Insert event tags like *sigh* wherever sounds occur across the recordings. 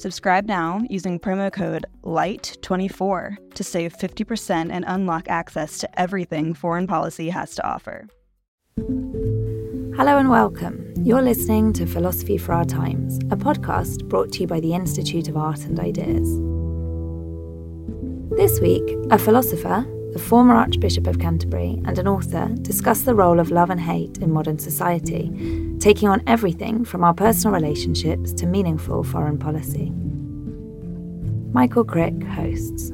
Subscribe now using promo code LIGHT24 to save 50% and unlock access to everything foreign policy has to offer. Hello and welcome. You're listening to Philosophy for Our Times, a podcast brought to you by the Institute of Art and Ideas. This week, a philosopher, the former Archbishop of Canterbury, and an author discuss the role of love and hate in modern society, taking on everything from our personal relationships to meaningful foreign policy. Michael Crick hosts.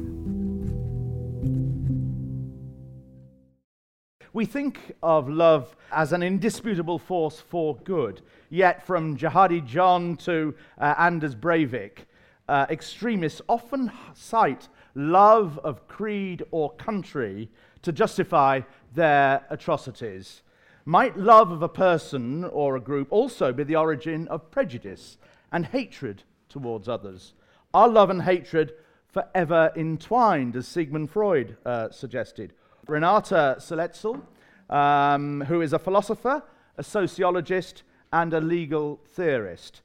We think of love as an indisputable force for good, yet from Jihadi John to uh, Anders Breivik, uh, extremists often cite love of creed or country to justify their atrocities. Might love of a person or a group also be the origin of prejudice and hatred towards others? Are love and hatred forever entwined, as Sigmund Freud uh, suggested? Renata Salecl, um, who is a philosopher, a sociologist, and a legal theorist.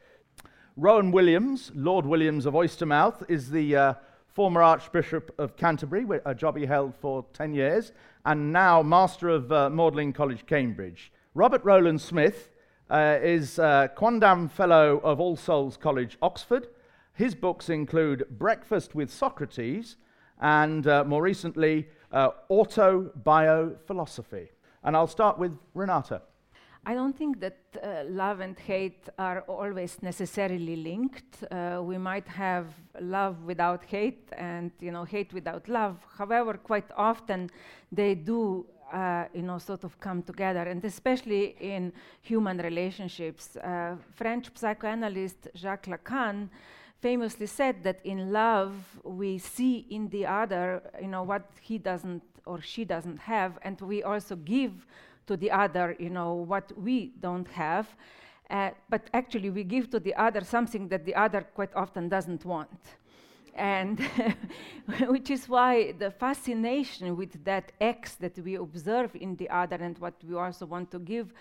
Rowan Williams, Lord Williams of Oystermouth, is the uh, former Archbishop of Canterbury, a job he held for 10 years, and now Master of uh, Magdalene College, Cambridge. Robert Rowland Smith uh, is uh, Quondam Fellow of All Souls College, Oxford. His books include Breakfast with Socrates and, uh, more recently, uh, Autobiophilosophy. And I'll start with Renata. I don't think that uh, love and hate are always necessarily linked. Uh, we might have love without hate and you know hate without love. However, quite often they do uh, you know sort of come together, and especially in human relationships. Uh, French psychoanalyst Jacques Lacan famously said that in love we see in the other you know what he doesn't or she doesn't have, and we also give to the other, you know, what we don't have. Uh, but actually, we give to the other something that the other quite often doesn't want. And *laughs* which is why the fascination with that X that we observe in the other and what we also want to give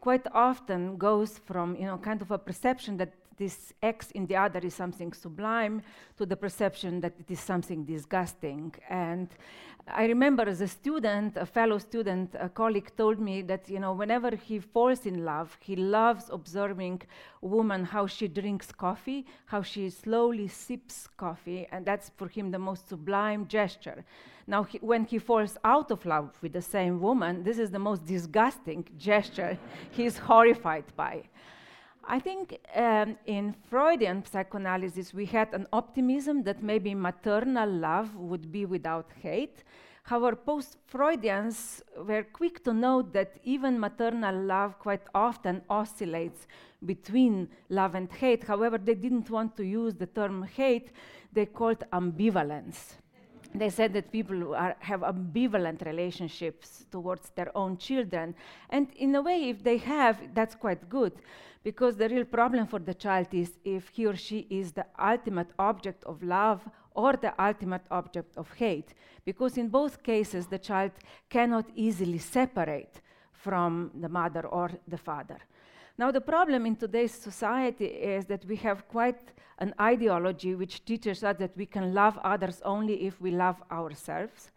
quite often goes from, you know, kind of a perception that this X in the other is something sublime to the perception that it is something disgusting. And I remember as a student, a fellow student, a colleague told me that, you know, whenever he falls in love, he loves observing a woman, how she drinks coffee, how she slowly sips coffee, and that's for him the most sublime gesture. Now, he, when he falls out of love with the same woman, this is the most disgusting *laughs* gesture *laughs* he's horrified by. I think um, in Freudian psychoanalysis, we had an optimism that maybe maternal love would be without hate. However, post Freudians were quick to note that even maternal love quite often oscillates between love and hate. However, they didn't want to use the term hate, they called ambivalence. They said that people are, have ambivalent relationships towards their own children. And in a way, if they have, that's quite good because the real problem for the child is if he or she is the ultimate object of love or the ultimate object of hate, because in both cases the child cannot easily separate from the mother or the father. Now, the problem in today's society is that we have quite an ideology which teaches us that we can love others only if we love ourselves.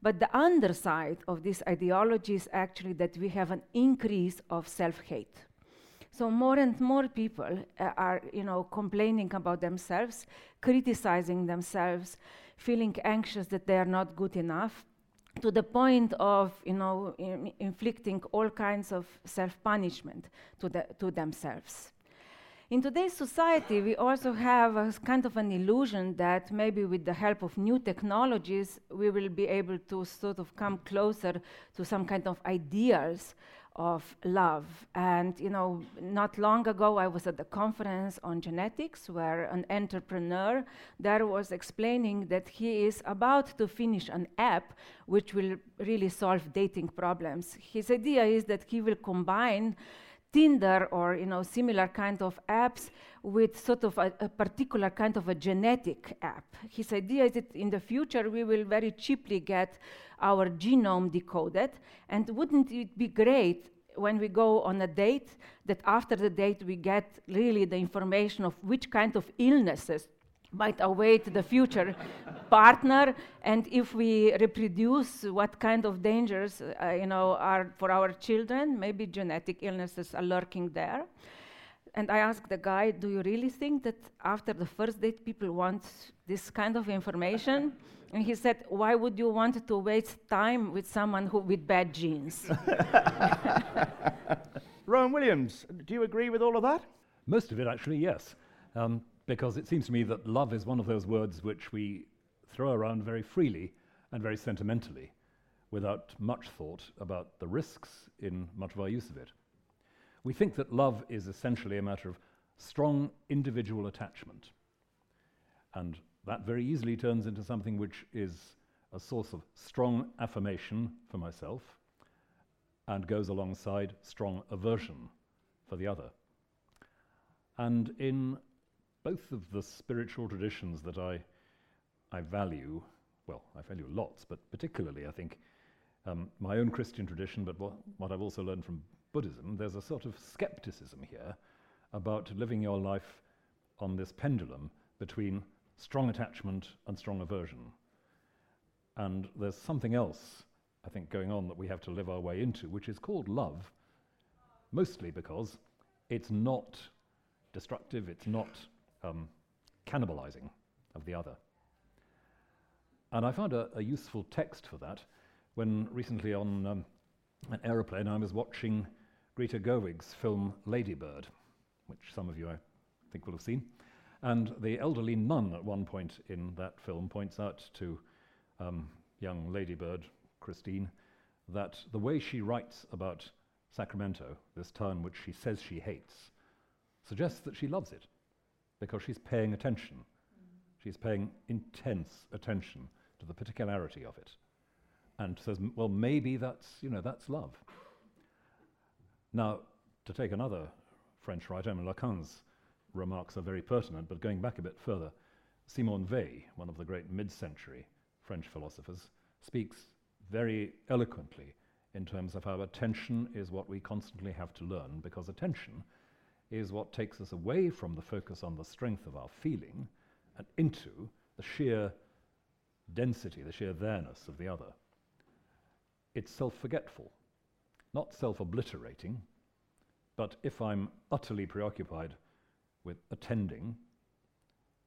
But the underside of this ideology is actually that we have an increase of self hate. So more and more people uh, are, you know, complaining about themselves, criticizing themselves, feeling anxious that they are not good enough, to the point of you know inflicting all kinds of self-punishment to, the, to themselves. In today's society, we also have a kind of an illusion that maybe with the help of new technologies, we will be able to sort of come closer to some kind of ideals of love. And you know, not long ago, I was at the conference on genetics where an entrepreneur there was explaining that he is about to finish an app which will really solve dating problems. His idea is that he will combine Tinder or you know similar kind of apps with sort of a, a, particular kind of a genetic app. His idea is that in the future we will very cheaply get our genome decoded, and wouldn't it be great when we go on a date that after the date we get really the information of which kind of illnesses might await the future *laughs* partner and if we reproduce what kind of dangers uh, you know are for our children maybe genetic illnesses are lurking there. And i asked the guy do you really think that after the first date people want this kind of information? *laughs* And he said why would you want to waste time with someone who with bad genes? *laughs* Rowan williams do you agree with all of that? Most of it actually yes. Um, because it seems to me that love is one of those words which we throw around very freely and very sentimentally without much thought about the risks in much of our use of it. We think that love is essentially a matter of strong individual attachment. And that very easily turns into something which is a source of strong affirmation for myself and goes alongside strong aversion for the other. And in both of the spiritual traditions that I, I value, well, I value lots, but particularly I think um, my own Christian tradition, but what, what I've also learned from Buddhism, there's a sort of skepticism here about living your life on this pendulum between strong attachment and strong aversion. And there's something else, I think, going on that we have to live our way into, which is called love, mostly because it's not destructive, it's not um, cannibalizing of the other. And I found a, a, useful text for that when recently on um, an aeroplane I was watching Greta Gerwig's film Lady Bird, which some of you I think will have seen. And the elderly nun at one point in that film points out to um, young Lady Bird, Christine, that the way she writes about Sacramento, this town which she says she hates, suggests that she loves it because she's paying attention. She's paying intense attention to the particularity of it. And says, well, maybe that's, you know, that's love. Now, to take another French writer, I mean, Lacan's remarks are very pertinent, but going back a bit further, Simone Weil, one of the great mid century French philosophers, speaks very eloquently in terms of how attention is what we constantly have to learn, because attention is what takes us away from the focus on the strength of our feeling and into the sheer density, the sheer there-ness of the other. It's self forgetful, not self obliterating, but if I'm utterly preoccupied with attending,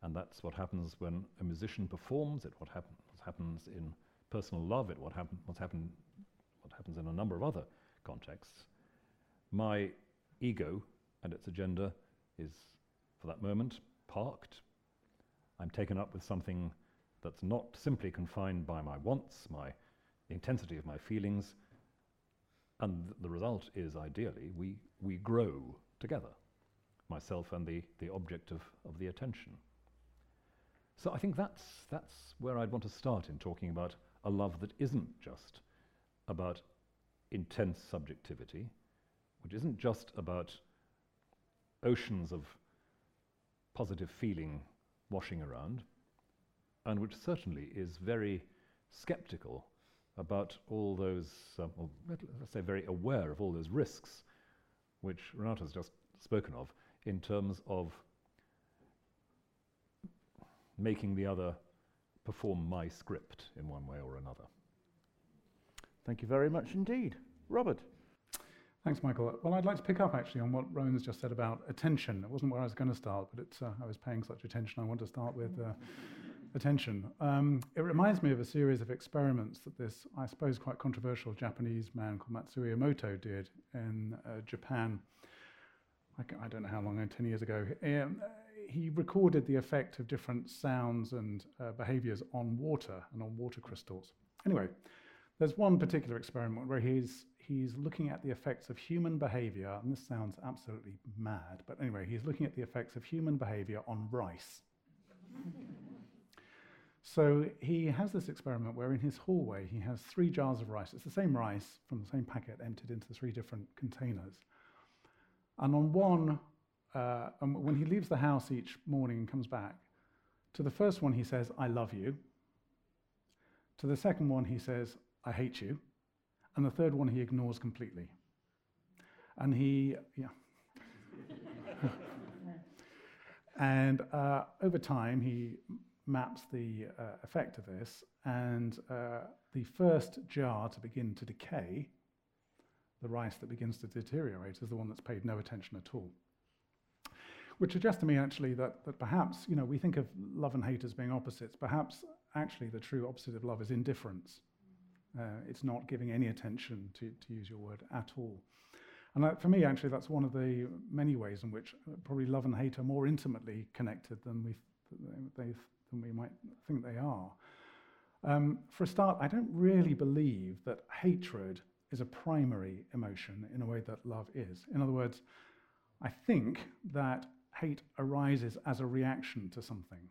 and that's what happens when a musician performs, it what, happen, what happens in personal love, it what, happen, happen, what happens in a number of other contexts, my ego and its agenda is, for that moment, parked. I'm taken up with something that's not simply confined by my wants, my the intensity of my feelings, and th- the result is ideally we, we grow together, myself and the, the object of, of the attention. So I think that's, that's where I'd want to start in talking about a love that isn't just about intense subjectivity, which isn't just about oceans of positive feeling washing around, and which certainly is very skeptical about all those, uh, well, let's say, very aware of all those risks which Renata's just spoken of in terms of making the other perform my script in one way or another. Thank you very much indeed. Robert. Thanks, Michael. Well, I'd like to pick up actually on what Rowan has just said about attention. It wasn't where I was going to start, but uh, I was paying such attention. I want to start with uh, attention. Um, it reminds me of a series of experiments that this, I suppose, quite controversial Japanese man called Masaru Emoto did in uh, Japan. I, I, don't know how long, 10 years ago. Um, he recorded the effect of different sounds and uh, behaviors on water and on water crystals. Anyway, there's one particular experiment where he's, he's looking at the effects of human behavior, and this sounds absolutely mad, but anyway, he's looking at the effects of human behavior on rice. *laughs* so he has this experiment where in his hallway he has three jars of rice. It's the same rice from the same packet emptied into three different containers. And on one uh, and when he leaves the house each morning and comes back, to the first one he says, I love you. To the second one he says, I hate you. And the third one he ignores completely. And he, yeah. *laughs* and uh, over time he maps the uh, effect of this, and uh, the first jar to begin to decay, the rice that begins to deteriorate, is the one that's paid no attention at all which suggests to me actually that, that perhaps, you know, we think of love and hate as being opposites. Perhaps actually the true opposite of love is indifference. Uh, it's not giving any attention, to, to use your word, at all. And that, for me, actually, that's one of the many ways in which uh, probably love and hate are more intimately connected than we, than we might think they are. Um, for a start, I don't really believe that hatred is a primary emotion in a way that love is. In other words, I think that hate arises as a reaction to something.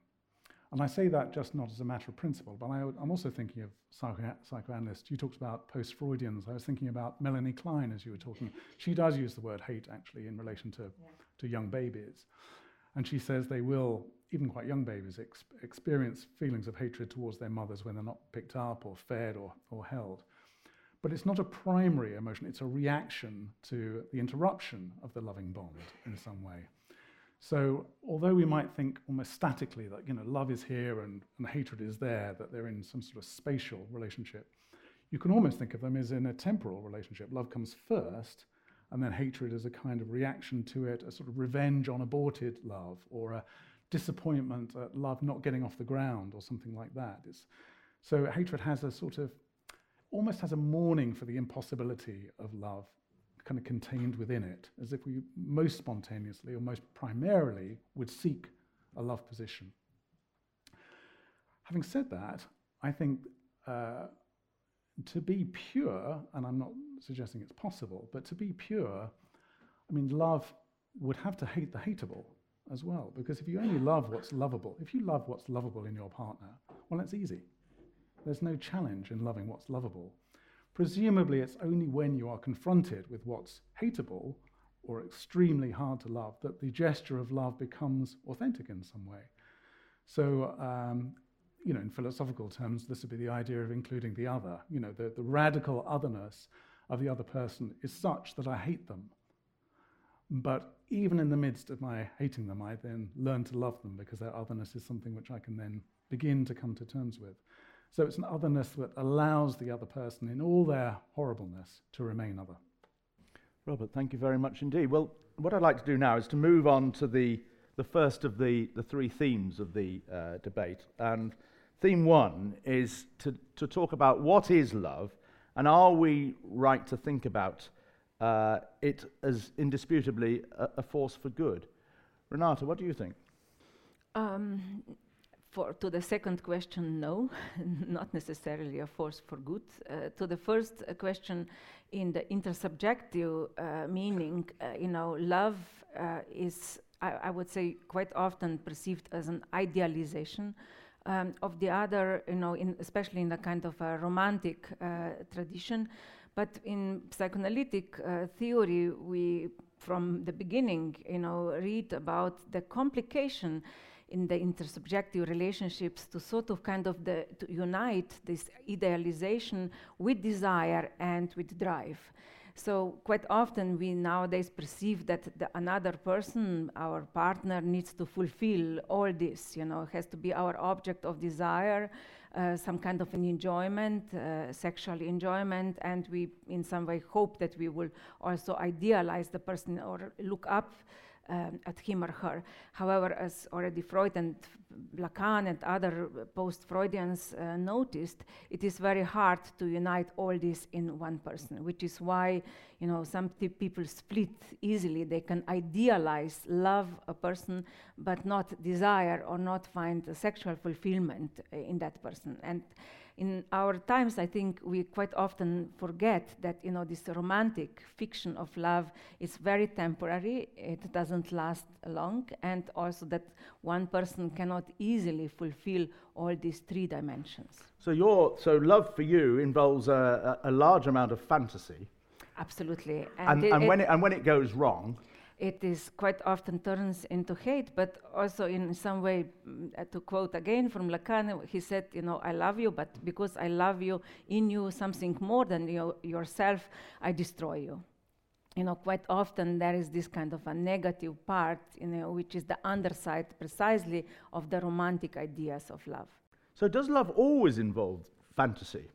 And I say that just not as a matter of principle, but I, am also thinking of psycho- psychoanalysts. You talked about post Freudians. I was thinking about Melanie Klein as you were talking. *laughs* She does use the word hate actually in relation to, yeah. to young babies. And she says they will, even quite young babies, ex- experience feelings of hatred towards their mothers when they're not picked up or fed or, or held. But it's not a primary emotion, it's a reaction to the interruption of the loving bond in some way. So, although we might think almost statically that you know love is here and, and hatred is there, that they're in some sort of spatial relationship, you can almost think of them as in a temporal relationship. Love comes first, and then hatred is a kind of reaction to it, a sort of revenge on aborted love, or a disappointment at love not getting off the ground, or something like that. It's, so hatred has a sort of almost has a mourning for the impossibility of love kind of contained within it, as if we most spontaneously or most primarily would seek a love position. Having said that, I think uh, to be pure, and I'm not suggesting it's possible, but to be pure, I mean, love would have to hate the hateable as well, because if you only love what's lovable, if you love what's lovable in your partner, well, that's easy. There's no challenge in loving what's lovable. Presumably, it's only when you are confronted with what's hateable or extremely hard to love that the gesture of love becomes authentic in some way. So, um, you know, in philosophical terms, this would be the idea of including the other. You know, the, the radical otherness of the other person is such that I hate them. But even in the midst of my hating them, I then learn to love them because their otherness is something which I can then begin to come to terms with. So it's an otherness that allows the other person, in all their horribleness, to remain other. Robert, thank you very much indeed. Well, what I'd like to do now is to move on to the, the first of the, the three themes of the uh, debate. And theme one is to, to talk about what is love and are we right to think about uh, it as indisputably a, a, force for good? Renata, what do you think? Um, for, to the second question, no, *laughs* not necessarily a force for good. Uh, to the first uh, question, in the intersubjective uh, meaning, uh, you know, love uh, is, I, I, would say, quite often perceived as an idealization um, of the other, you know, in, especially in the kind of a romantic uh, tradition. But in psychoanalytic theory, we, from the beginning, you know, read about the complication in the intersubjective relationships to sort of kind of the, to unite this idealization with desire and with drive. So quite often we nowadays perceive that the another person, our partner, needs to fulfill all this. You know, has to be our object of desire, uh, some kind of an enjoyment, uh, sexual enjoyment, and we in some way hope that we will also idealize the person or look up um, at him or her. However, as already Freud and Lacan and other post-Freudians uh, noticed, it is very hard to unite all this in one person, which is why you know some people split easily. They can idealize, love a person, but not desire or not find sexual fulfillment uh, in that person. And in our times, I think we quite often forget that you know this romantic fiction of love is very temporary. It doesn't last long, and also that one person cannot easily fulfill all these three dimensions. So your so love for you involves a, a, a large amount of fantasy. Absolutely, and, and, and when it, and when it goes wrong, it is quite often turns into hate, but also in some way, mm, to quote again from Lacan, he said, you know, I love you, but because I love you in you something more than you yourself, I destroy you. You know, quite often there is this kind of a negative part, you know, which is the underside precisely of the romantic ideas of love. So does love always involve fantasy?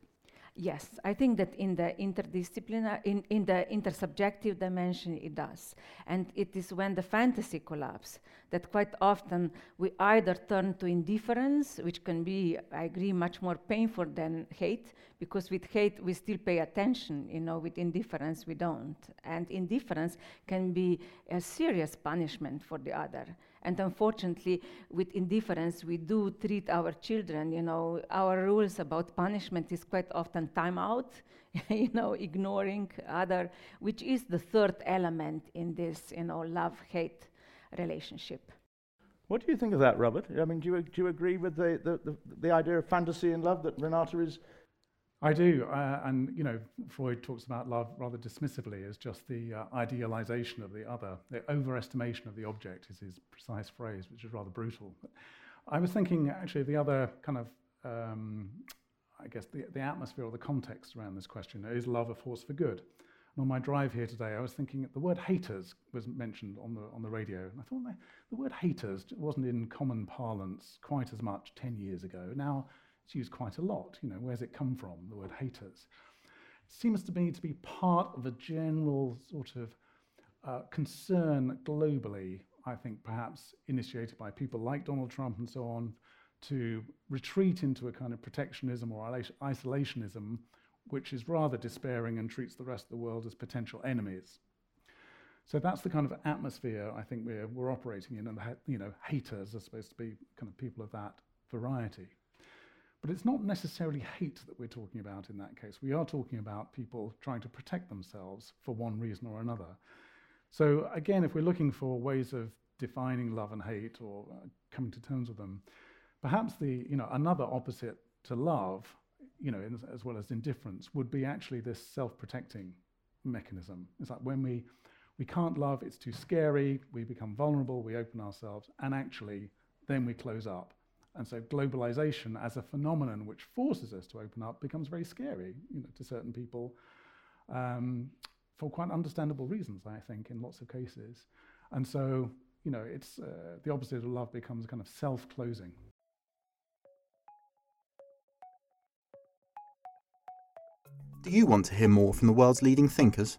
Yes, I think that in the interdisciplinary, in, in the intersubjective dimension, it does. And it is when the fantasy collapses that quite often we either turn to indifference, which can be, I agree, much more painful than hate, because with hate we still pay attention, you know, with indifference we don't. And indifference can be a serious punishment for the other. And unfortunately, with indifference, we do treat our children. You know, our rules about punishment is quite often time out, *laughs* you know, ignoring other, which is the third element in this, you know, love-hate relationship. What do you think of that, Robert? I mean, do you, do you agree with the, the, the, the idea of fantasy and love that Renata is I do, uh, and you know, Freud talks about love rather dismissively as just the uh, idealization of the other. The overestimation of the object is his precise phrase, which is rather brutal. I was thinking actually of the other kind of, um, I guess, the, the atmosphere or the context around this question is love a force for good? And on my drive here today, I was thinking the word haters was mentioned on the on the radio, and I thought the word haters wasn't in common parlance quite as much ten years ago. Now it's used quite a lot. You know, where's it come from, the word haters? Seems to me to be part of a general sort of uh, concern globally, I think perhaps initiated by people like Donald Trump and so on, to retreat into a kind of protectionism or isolationism, which is rather despairing and treats the rest of the world as potential enemies. So that's the kind of atmosphere I think we're, we're operating in, and you know, haters are supposed to be kind of people of that variety. But it's not necessarily hate that we're talking about in that case. We are talking about people trying to protect themselves for one reason or another. So, again, if we're looking for ways of defining love and hate or uh, coming to terms with them, perhaps the, you know, another opposite to love, you know, in, as well as indifference, would be actually this self protecting mechanism. It's like when we, we can't love, it's too scary, we become vulnerable, we open ourselves, and actually then we close up and so globalization as a phenomenon which forces us to open up becomes very scary you know, to certain people um, for quite understandable reasons, I think, in lots of cases. And so, you know, it's uh, the opposite of love becomes kind of self-closing. Do you want to hear more from the world's leading thinkers?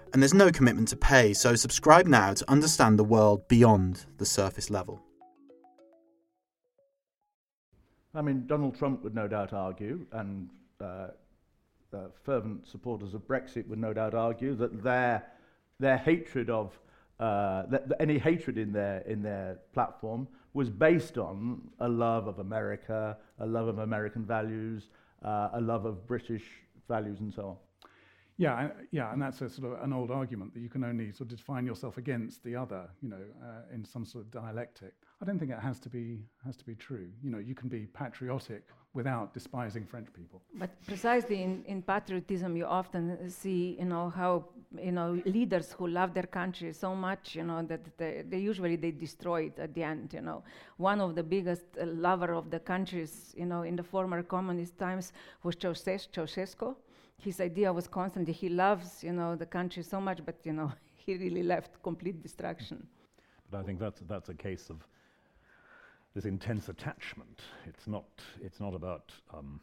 and there's no commitment to pay, so subscribe now to understand the world beyond the surface level. I mean, Donald Trump would no doubt argue, and uh, uh, fervent supporters of Brexit would no doubt argue that their their hatred of uh, that, any hatred in their in their platform was based on a love of America, a love of American values, uh, a love of British values, and so on. Yeah, yeah, and that's a sort of an old argument that you can only sort of define yourself against the other, you know, uh, in some sort of dialectic. I don't think it has to be has to be true. You know, you can be patriotic without despising French people. But precisely in, in patriotism, you often see, you know, how you know, leaders who love their country so much, you know, that they, they usually they destroy it at the end, you know. One of the biggest uh, lover of the countries, you know, in the former communist times was Ceausescu. His idea was constantly he loves, you know, the country so much, but you know, *laughs* he really left complete destruction. But I think that's that's a case of this intense attachment. It's not it's not about um,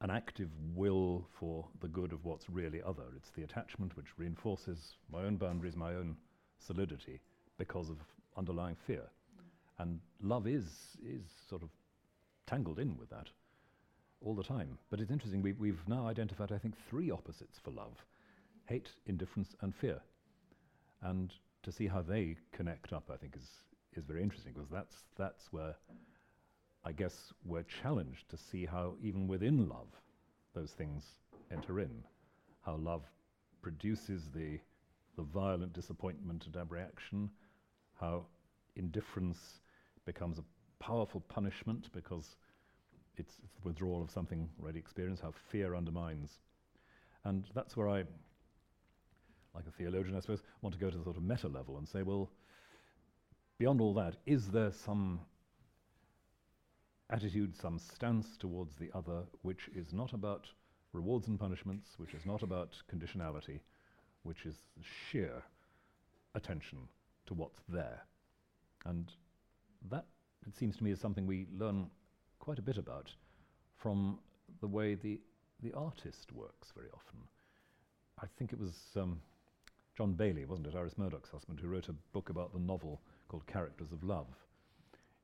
an active will for the good of what's really other. It's the attachment which reinforces my own boundaries, my own solidity, because of underlying fear. And love is, is sort of tangled in with that all the time. But it's interesting, we, we've now identified, I think, three opposites for love hate, indifference, and fear. And to see how they connect up, I think, is, is very interesting, because that's, that's where I guess we're challenged to see how, even within love, those things enter in. How love produces the, the violent disappointment and abreaction, how indifference becomes a powerful punishment because it's, the withdrawal of something already experienced, how fear undermines. And that's where I, like a theologian, I suppose, want to go to the sort of meta level and say, well, beyond all that, is there some attitude, some stance towards the other, which is not about rewards and punishments, which is not about conditionality, which is sheer attention to what's there. And that, it seems to me, is something we learn quite a bit about from the way the, the artist works very often. I think it was um, John Bayley, wasn't it, Iris Murdoch's husband, who wrote a book about the novel called Characters of Love,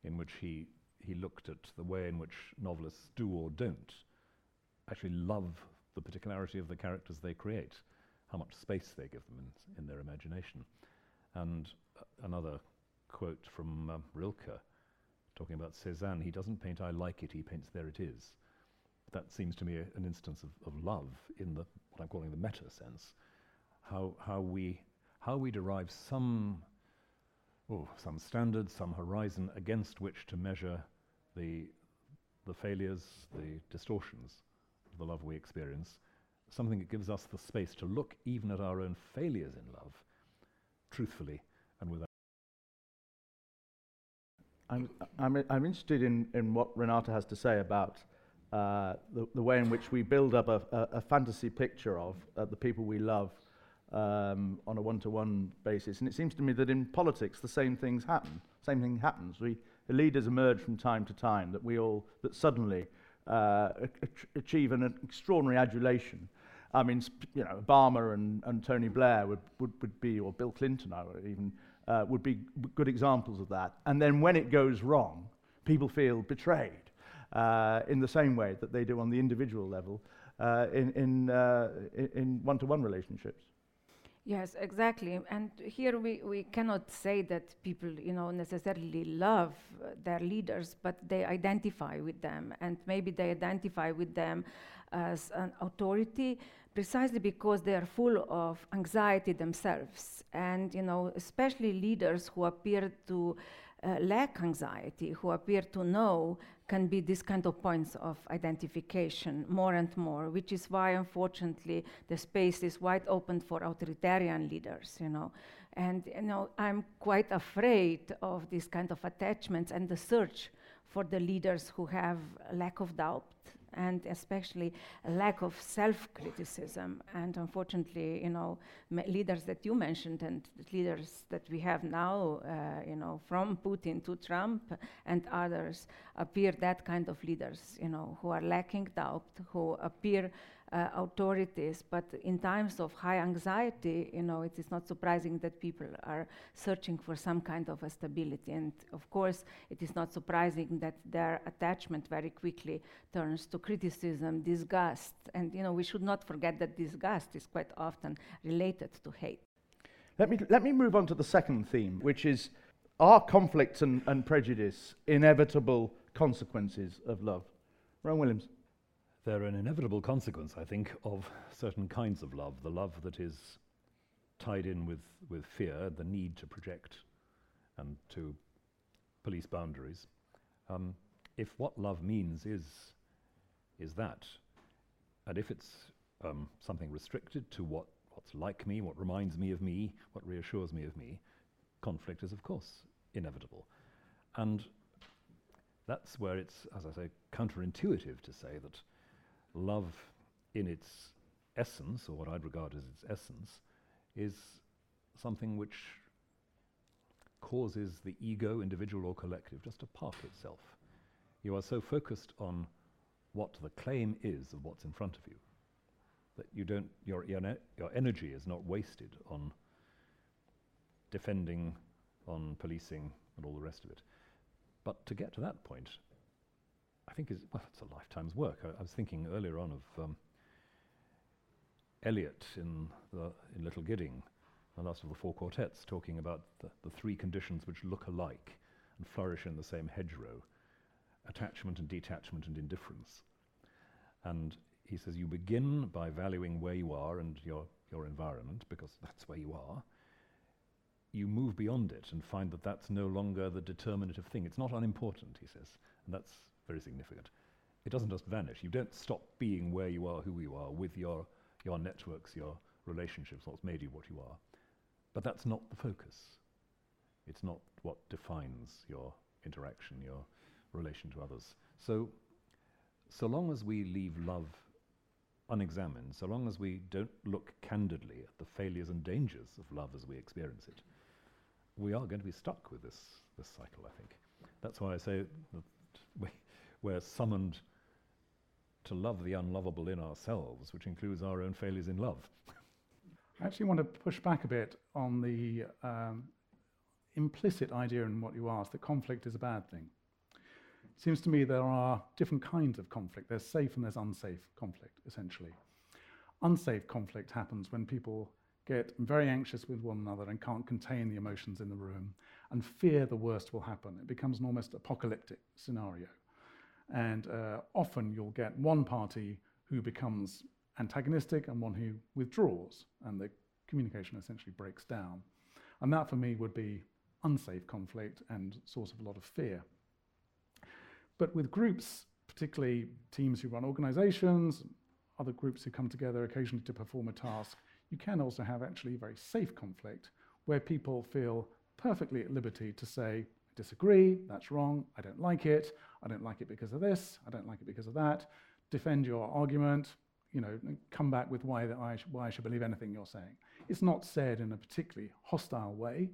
in which he he looked at the way in which novelists do or don't actually love the particularity of the characters they create, how much space they give them in, in their imagination. And uh, another quote from um, Rilke, talking about Cézanne, he doesn't paint I like it, he paints there it is. That seems to me a, an instance of, of love in the, what I'm calling the meta sense, how, how, we, how we derive some, oh, some standard, some horizon against which to measure the, the failures, the distortions of the love we experience, something that gives us the space to look even at our own failures in love truthfully and without. I'm, I'm, I'm interested in, in what Renata has to say about uh, the, the way in which we build up a, a, a fantasy picture of uh, the people we love um, on a one-to-one basis. And it seems to me that in politics the same things happen. Same thing happens. We, the leaders emerge from time to time that we all, that suddenly uh, achieve an extraordinary adulation. I mean, you know, Obama and, and Tony Blair would, would, would be, or Bill Clinton, I would even, uh, would be good examples of that. And then when it goes wrong, people feel betrayed uh, in the same way that they do on the individual level uh, in, in, uh, in one-to-one relationships. Yes, exactly. And here we, we cannot say that people, you know, necessarily love uh, their leaders, but they identify with them. And maybe they identify with them as an authority precisely because they are full of anxiety themselves. And, you know, especially leaders who appear to uh, lack anxiety, who appear to know can be this kind of points of identification more and more, which is why, unfortunately, the space is wide open for authoritarian leaders, you know. And, you know, I'm quite afraid of this kind of attachments and the search for the leaders who have lack of doubt and especially a lack of self-criticism. And unfortunately, you know, leaders that you mentioned and leaders that we have now, uh, you know, from Putin to Trump and others, appear that kind of leaders, you know, who are lacking doubt, who appear uh, authorities. But in times of high anxiety, you know, it is not surprising that people are searching for some kind of a stability. And of course, it is not surprising that their attachment very quickly turns to criticism, disgust. And, you know, we should not forget that disgust is quite often related to hate. Let me, let me move on to the second theme, which is are conflict and, and prejudice inevitable consequences of love? Rowan Williams they're an inevitable consequence, I think, of certain kinds of love. The love that is tied in with, with fear, the need to project and to police boundaries. Um, if what love means is, is that, and if it's um, something restricted to what, what's like me, what reminds me of me, what reassures me of me, conflict is, of course, inevitable. And that's where it's, as I say, counterintuitive to say that love in its essence, or what I'd regard as its essence, is something which causes the ego, individual or collective, just to park itself. You are so focused on what the claim is of what's in front of you that you don't, your, your, energy is not wasted on defending, on policing, and all the rest of it. But to get to that point, think is well, it's a lifetime's work. I, I was thinking earlier on of um, Eliot in, the, in Little Gidding, the last of the four quartets, talking about the, the three conditions which look alike and flourish in the same hedgerow attachment and detachment and indifference. And he says you begin by valuing where you are and your, your environment, because that's where you are. You move beyond it and find that that's no longer the determinative thing. It's not unimportant, he says, and that's very significant. It doesn't just vanish. You don't stop being where you are, who you are, with your, your networks, your relationships, what's made you what you are. But that's not the focus. It's not what defines your interaction, your relation to others. So, so long as we leave love unexamined, so long as we don't look candidly at the failures and dangers of love as we experience it, we are going to be stuck with this, this cycle, I think. That's why I say that we, we're summoned to love the unlovable in ourselves, which includes our own failures in love. I actually want to push back a bit on the um, implicit idea in what you asked that conflict is a bad thing. It seems to me there are different kinds of conflict. There's safe and there's unsafe conflict, essentially. Unsafe conflict happens when people get very anxious with one another and can't contain the emotions in the room and fear the worst will happen. It becomes an almost apocalyptic scenario. And uh, often you'll get one party who becomes antagonistic and one who withdraws, and the communication essentially breaks down. And that for me would be unsafe conflict and source of a lot of fear. But with groups, particularly teams who run organizations, other groups who come together occasionally to perform a task, you can also have actually very safe conflict where people feel perfectly at liberty to say, disagree, that's wrong, I don't like it, I don't like it because of this, I don't like it because of that, defend your argument, you know, come back with why, that I, sh- why I should believe anything you're saying. It's not said in a particularly hostile way,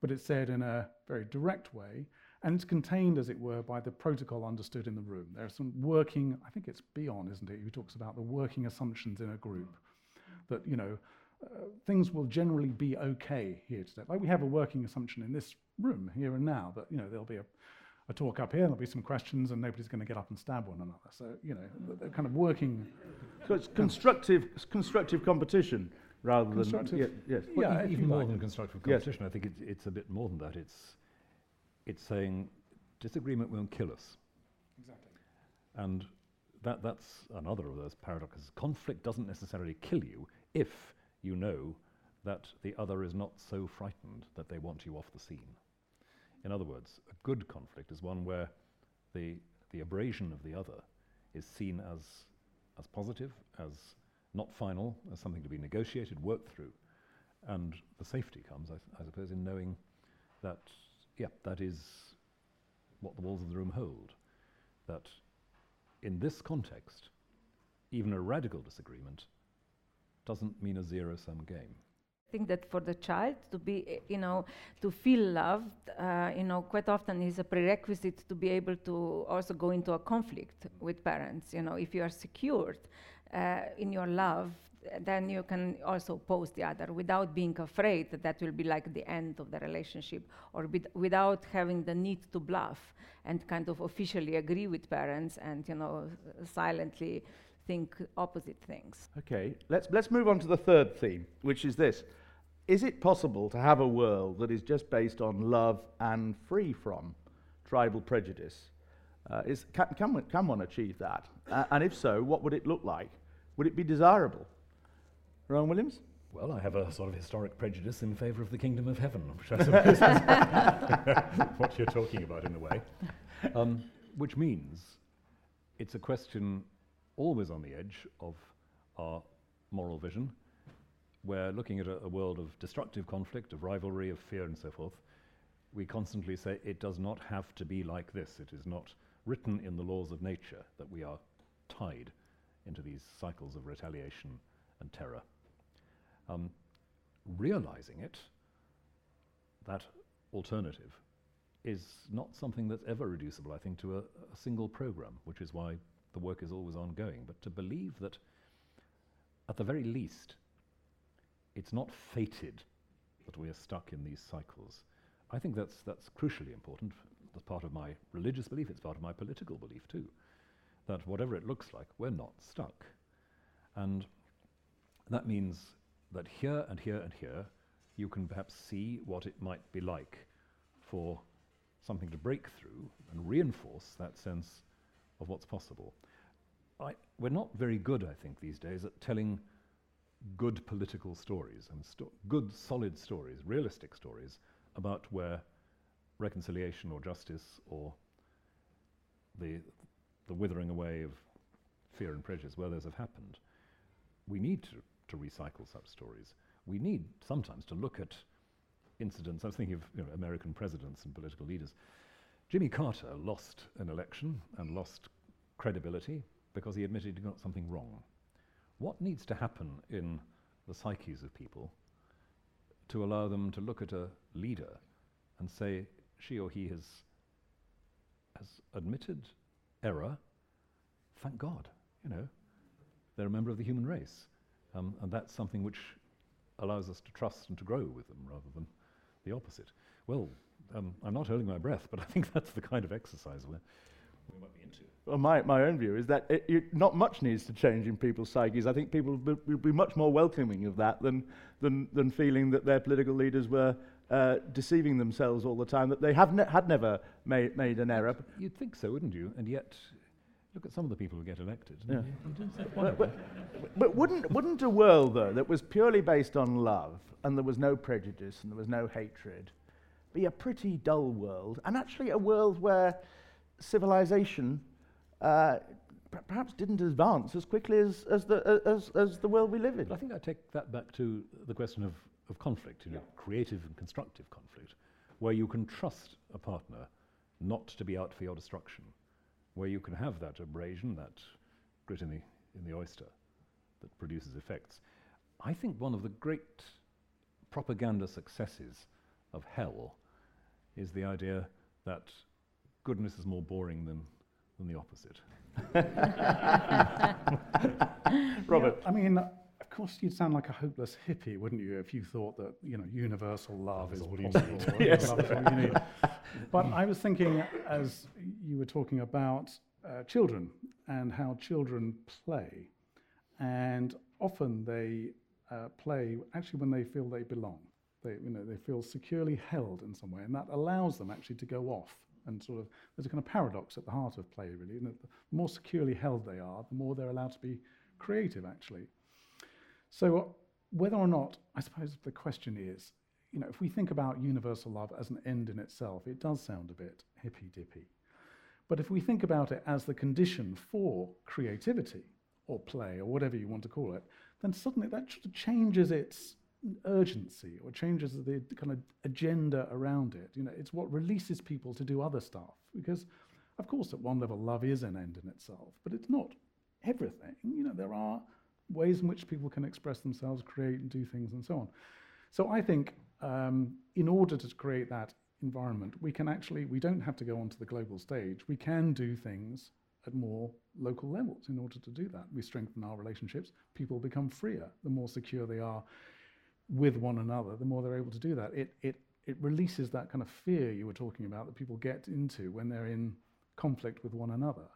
but it's said in a very direct way, and it's contained, as it were, by the protocol understood in the room. There are some working, I think it's Bion, isn't it, who talks about the working assumptions in a group, that, you know, uh, things will generally be okay here today. Like we have a working assumption in this room here and now that, you know, there'll be a a talk up here, there'll be some questions, and nobody's going to get up and stab one another. So, you know, they're kind of working. So it's constructive, constructive competition rather Constructive- than. Ye- yes. Yeah, even more like. than constructive Yes. competition, I think it's, it's a bit more than that. It's, it's saying disagreement won't kill us. Exactly. And that, that's another of those paradoxes. Conflict doesn't necessarily kill you if you know that the other is not so frightened that they want you off the scene. In other words, a good conflict is one where the, the abrasion of the other is seen as, as positive, as not final, as something to be negotiated, worked through. And the safety comes, I, I suppose, in knowing that, yeah, that is what the walls of the room hold. That in this context, even a radical disagreement doesn't mean a zero sum game. I think that for the child to be, you know, to feel loved, uh, you know, quite often is a prerequisite to be able to also go into a conflict with parents. You know, if you are secured uh, in your love, then you can also oppose the other without being afraid that that will be like the end of the relationship, or with, without having the need to bluff and kind of officially agree with parents and you know silently think opposite things. Okay, let's, let's move on to the third theme, which is this. Is it possible to have a world that is just based on love and free from tribal prejudice? Uh, is, can, can, one, can one achieve that? Uh, and if so, what would it look like? Would it be desirable? Rowan Williams? Well, I have a sort of historic prejudice in favour of the kingdom of heaven, which I suppose is *laughs* what you're talking about in a way. *laughs* Um, which means it's a question always on the edge of our moral vision, we're looking at a, a world of destructive conflict, of rivalry, of fear, and so forth, we constantly say it does not have to be like this. It is not written in the laws of nature that we are tied into these cycles of retaliation and terror. Um, realizing it, that alternative, is not something that's ever reducible, I think, to a, a single program, which is why the work is always ongoing. But to believe that, at the very least, it's not fated that we are stuck in these cycles. I think that's, that's crucially important. As part of my religious belief, it's part of my political belief too. That whatever it looks like, we're not stuck. And that means that here and here and here, you can perhaps see what it might be like for something to break through and reinforce that sense of what's possible. I, we're not very good, I think, these days at telling good political stories and sto- good, solid stories, realistic stories about where reconciliation or justice or the, the withering away of fear and prejudice, where those have happened. We need to, to recycle such stories. We need sometimes to look at incidents. I was thinking of you know, American presidents and political leaders. Jimmy Carter lost an election and lost credibility because he admitted he got something wrong. What needs to happen in the psyches of people to allow them to look at a leader and say she or he has, has admitted error? Thank God, you know, they're a member of the human race. Um, and that's something which allows us to trust and to grow with them rather than the opposite. Well, um, I'm not holding my breath, but I think *laughs* that's the kind of exercise we're, we might be into. Well, my, my own view is that it, it, not much needs to change in people's psyches. I think people will be, be, much more welcoming of that than, than, than feeling that their political leaders were uh, deceiving themselves all the time, that they have ne- had never made, made an error. You'd think so, wouldn't you? And yet, look at some of the people who get elected. Yeah. but, but, but wouldn't, wouldn't a world, though, that was purely based on love and there was no prejudice and there was no hatred be a pretty dull world, and actually a world where civilization uh, perhaps didn't advance as quickly as, as, the, as, as the world we live in. But I think I take that back to the question of, of conflict, you know, creative and constructive conflict, where you can trust a partner not to be out for your destruction, where you can have that abrasion, that grit in the, in the oyster that produces effects. I think one of the great propaganda successes of hell is the idea that goodness is more boring than, than the opposite. *laughs* Robert. Yeah, I mean, of course, you'd sound like a hopeless hippie, wouldn't you, if you thought that you know universal love, is what you need. yes. love is what you need. But I was thinking, as you were talking about uh, children and how children play, and often they uh, play actually when they feel they belong. They, you know, they feel securely held in some way, and that allows them actually to go off and sort of there's a kind of paradox at the heart of play, really. the more securely held they are, the more they're allowed to be creative, actually. So, uh, whether or not, I suppose the question is, you know, if we think about universal love as an end in itself, it does sound a bit hippy dippy. But if we think about it as the condition for creativity or play or whatever you want to call it, then suddenly that sort of changes its urgency or changes the kind of agenda around it. You know, it's what releases people to do other stuff. Because, of course, at one level, love is an end in itself, but it's not everything. You know, there are ways in which people can express themselves, create and do things, and so on. So I think um, in order to create that environment, we can actually, we don't have to go onto the global stage. We can do things at more local levels in order to do that. We strengthen our relationships. People become freer the more secure they are with one another, the more they're able to do that. It, it, it releases that kind of fear you were talking about that people get into when they're in conflict with one another.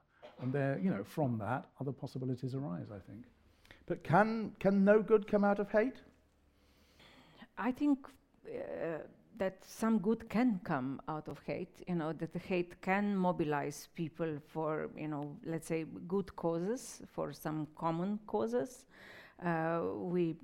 And there, you know, from that, other possibilities arise, I think. But can, can no good come out of hate? I think uh, that some good can come out of hate, you know, that the hate can mobilize people for, you know, let's say good causes, for some common causes. Uh, we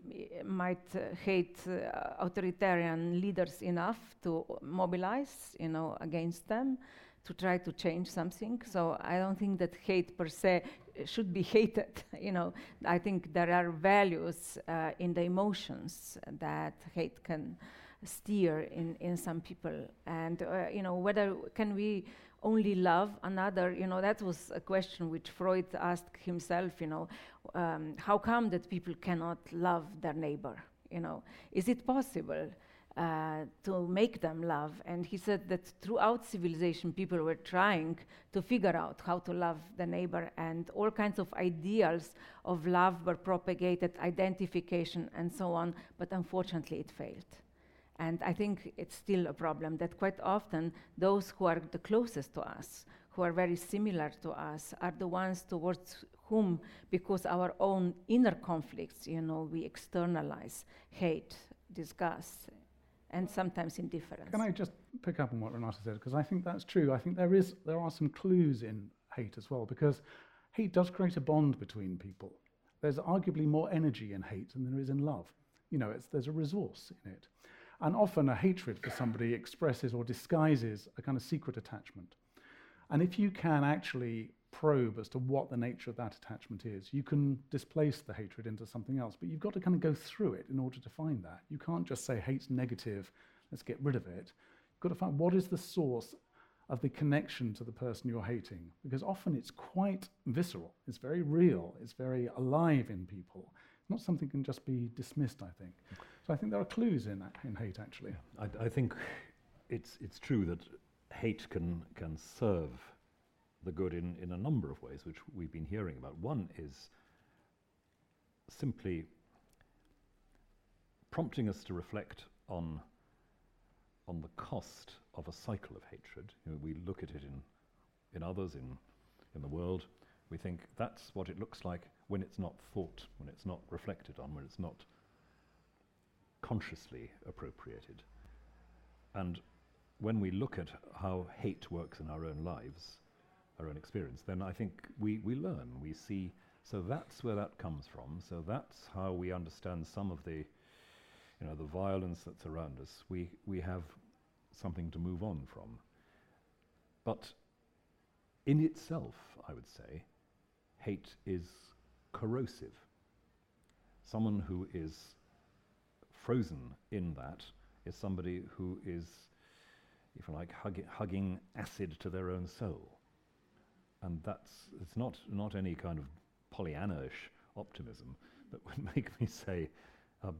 might hate uh, authoritarian leaders enough to mobilize, you know, against them. to try to change something. So I don't think that hate per se should be *laughs* hated. you know, I think there are values uh, in the emotions that hate can steer in, in some people. And, uh, you know, whether can we only love another, you know, that was a question which Freud asked himself, you know, um, how come that people cannot love their neighbor? You know, is it possible? Uh, to make them love. And he said that throughout civilization, people were trying to figure out how to love the neighbor, and all kinds of ideals of love were propagated, identification, and so on. But unfortunately, it failed. And I think it's still a problem that quite often those who are the closest to us, who are very similar to us, are the ones towards whom, because our own inner conflicts, you know, we externalize hate, disgust, and sometimes indifference. Can I just pick up on what Renata said? Because I think that's true. I think there is there are some clues in hate as well, because hate does create a bond between people. There's arguably more energy in hate than there is in love. You know, there's a resource in it. And often a hatred for somebody expresses or disguises a kind of secret attachment. And if you can actually probe as to what the nature of that attachment is, you can displace the hatred into something else. But you've got to kind of go through it in order to find that. You can't just say hate's negative, let's get rid of it. You've got to find what is the source of the connection to the person you're hating. Because often it's quite visceral, it's very real, it's very alive in people. It's not something that can just be dismissed, I think. So I think there are clues in, in hate, actually. I, I think it's, it's true that hate can, can serve the good in, in a number of ways, which we've been hearing about. One is simply prompting us to reflect on, on the cost of a cycle of hatred. You know, we look at it in, in others, in, in the world. We think that's what it looks like when it's not thought, when it's not reflected on, when it's not consciously appropriated. And when we look at how hate works in our own lives, our own experience, then I think we, we learn, we see, so that's where that comes from. So that's how we understand some of the, you know, the violence that's around us. We, we have something to move on from. But in itself, I would say, hate is corrosive. Someone who is frozen in that is somebody who is, if you like, hug hugging acid to their own soul and that's it's not not any kind of Pollyanna-ish optimism that would *laughs* make me say uh,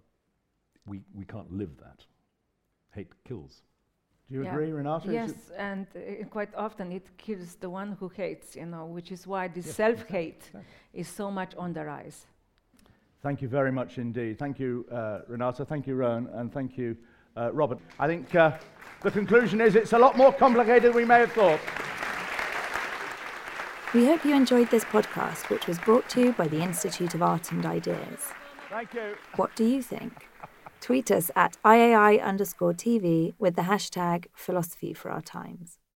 we we can't live that. Hate kills. Do you yeah. agree, Renata? Yes, and uh, quite often it kills the one who hates, you know, which is why this yes, self-hate exactly. is so much on the rise. Thank you very much indeed. Thank you, uh, Renata. Thank you, Rowan, and thank you, uh, Robert. I think uh, the conclusion is it's a lot more complicated than we may have thought. We hope you enjoyed this podcast, which was brought to you by the Institute of Art and Ideas. Thank you. What do you think? Tweet us at IAI underscore TV with the hashtag philosophy for our times.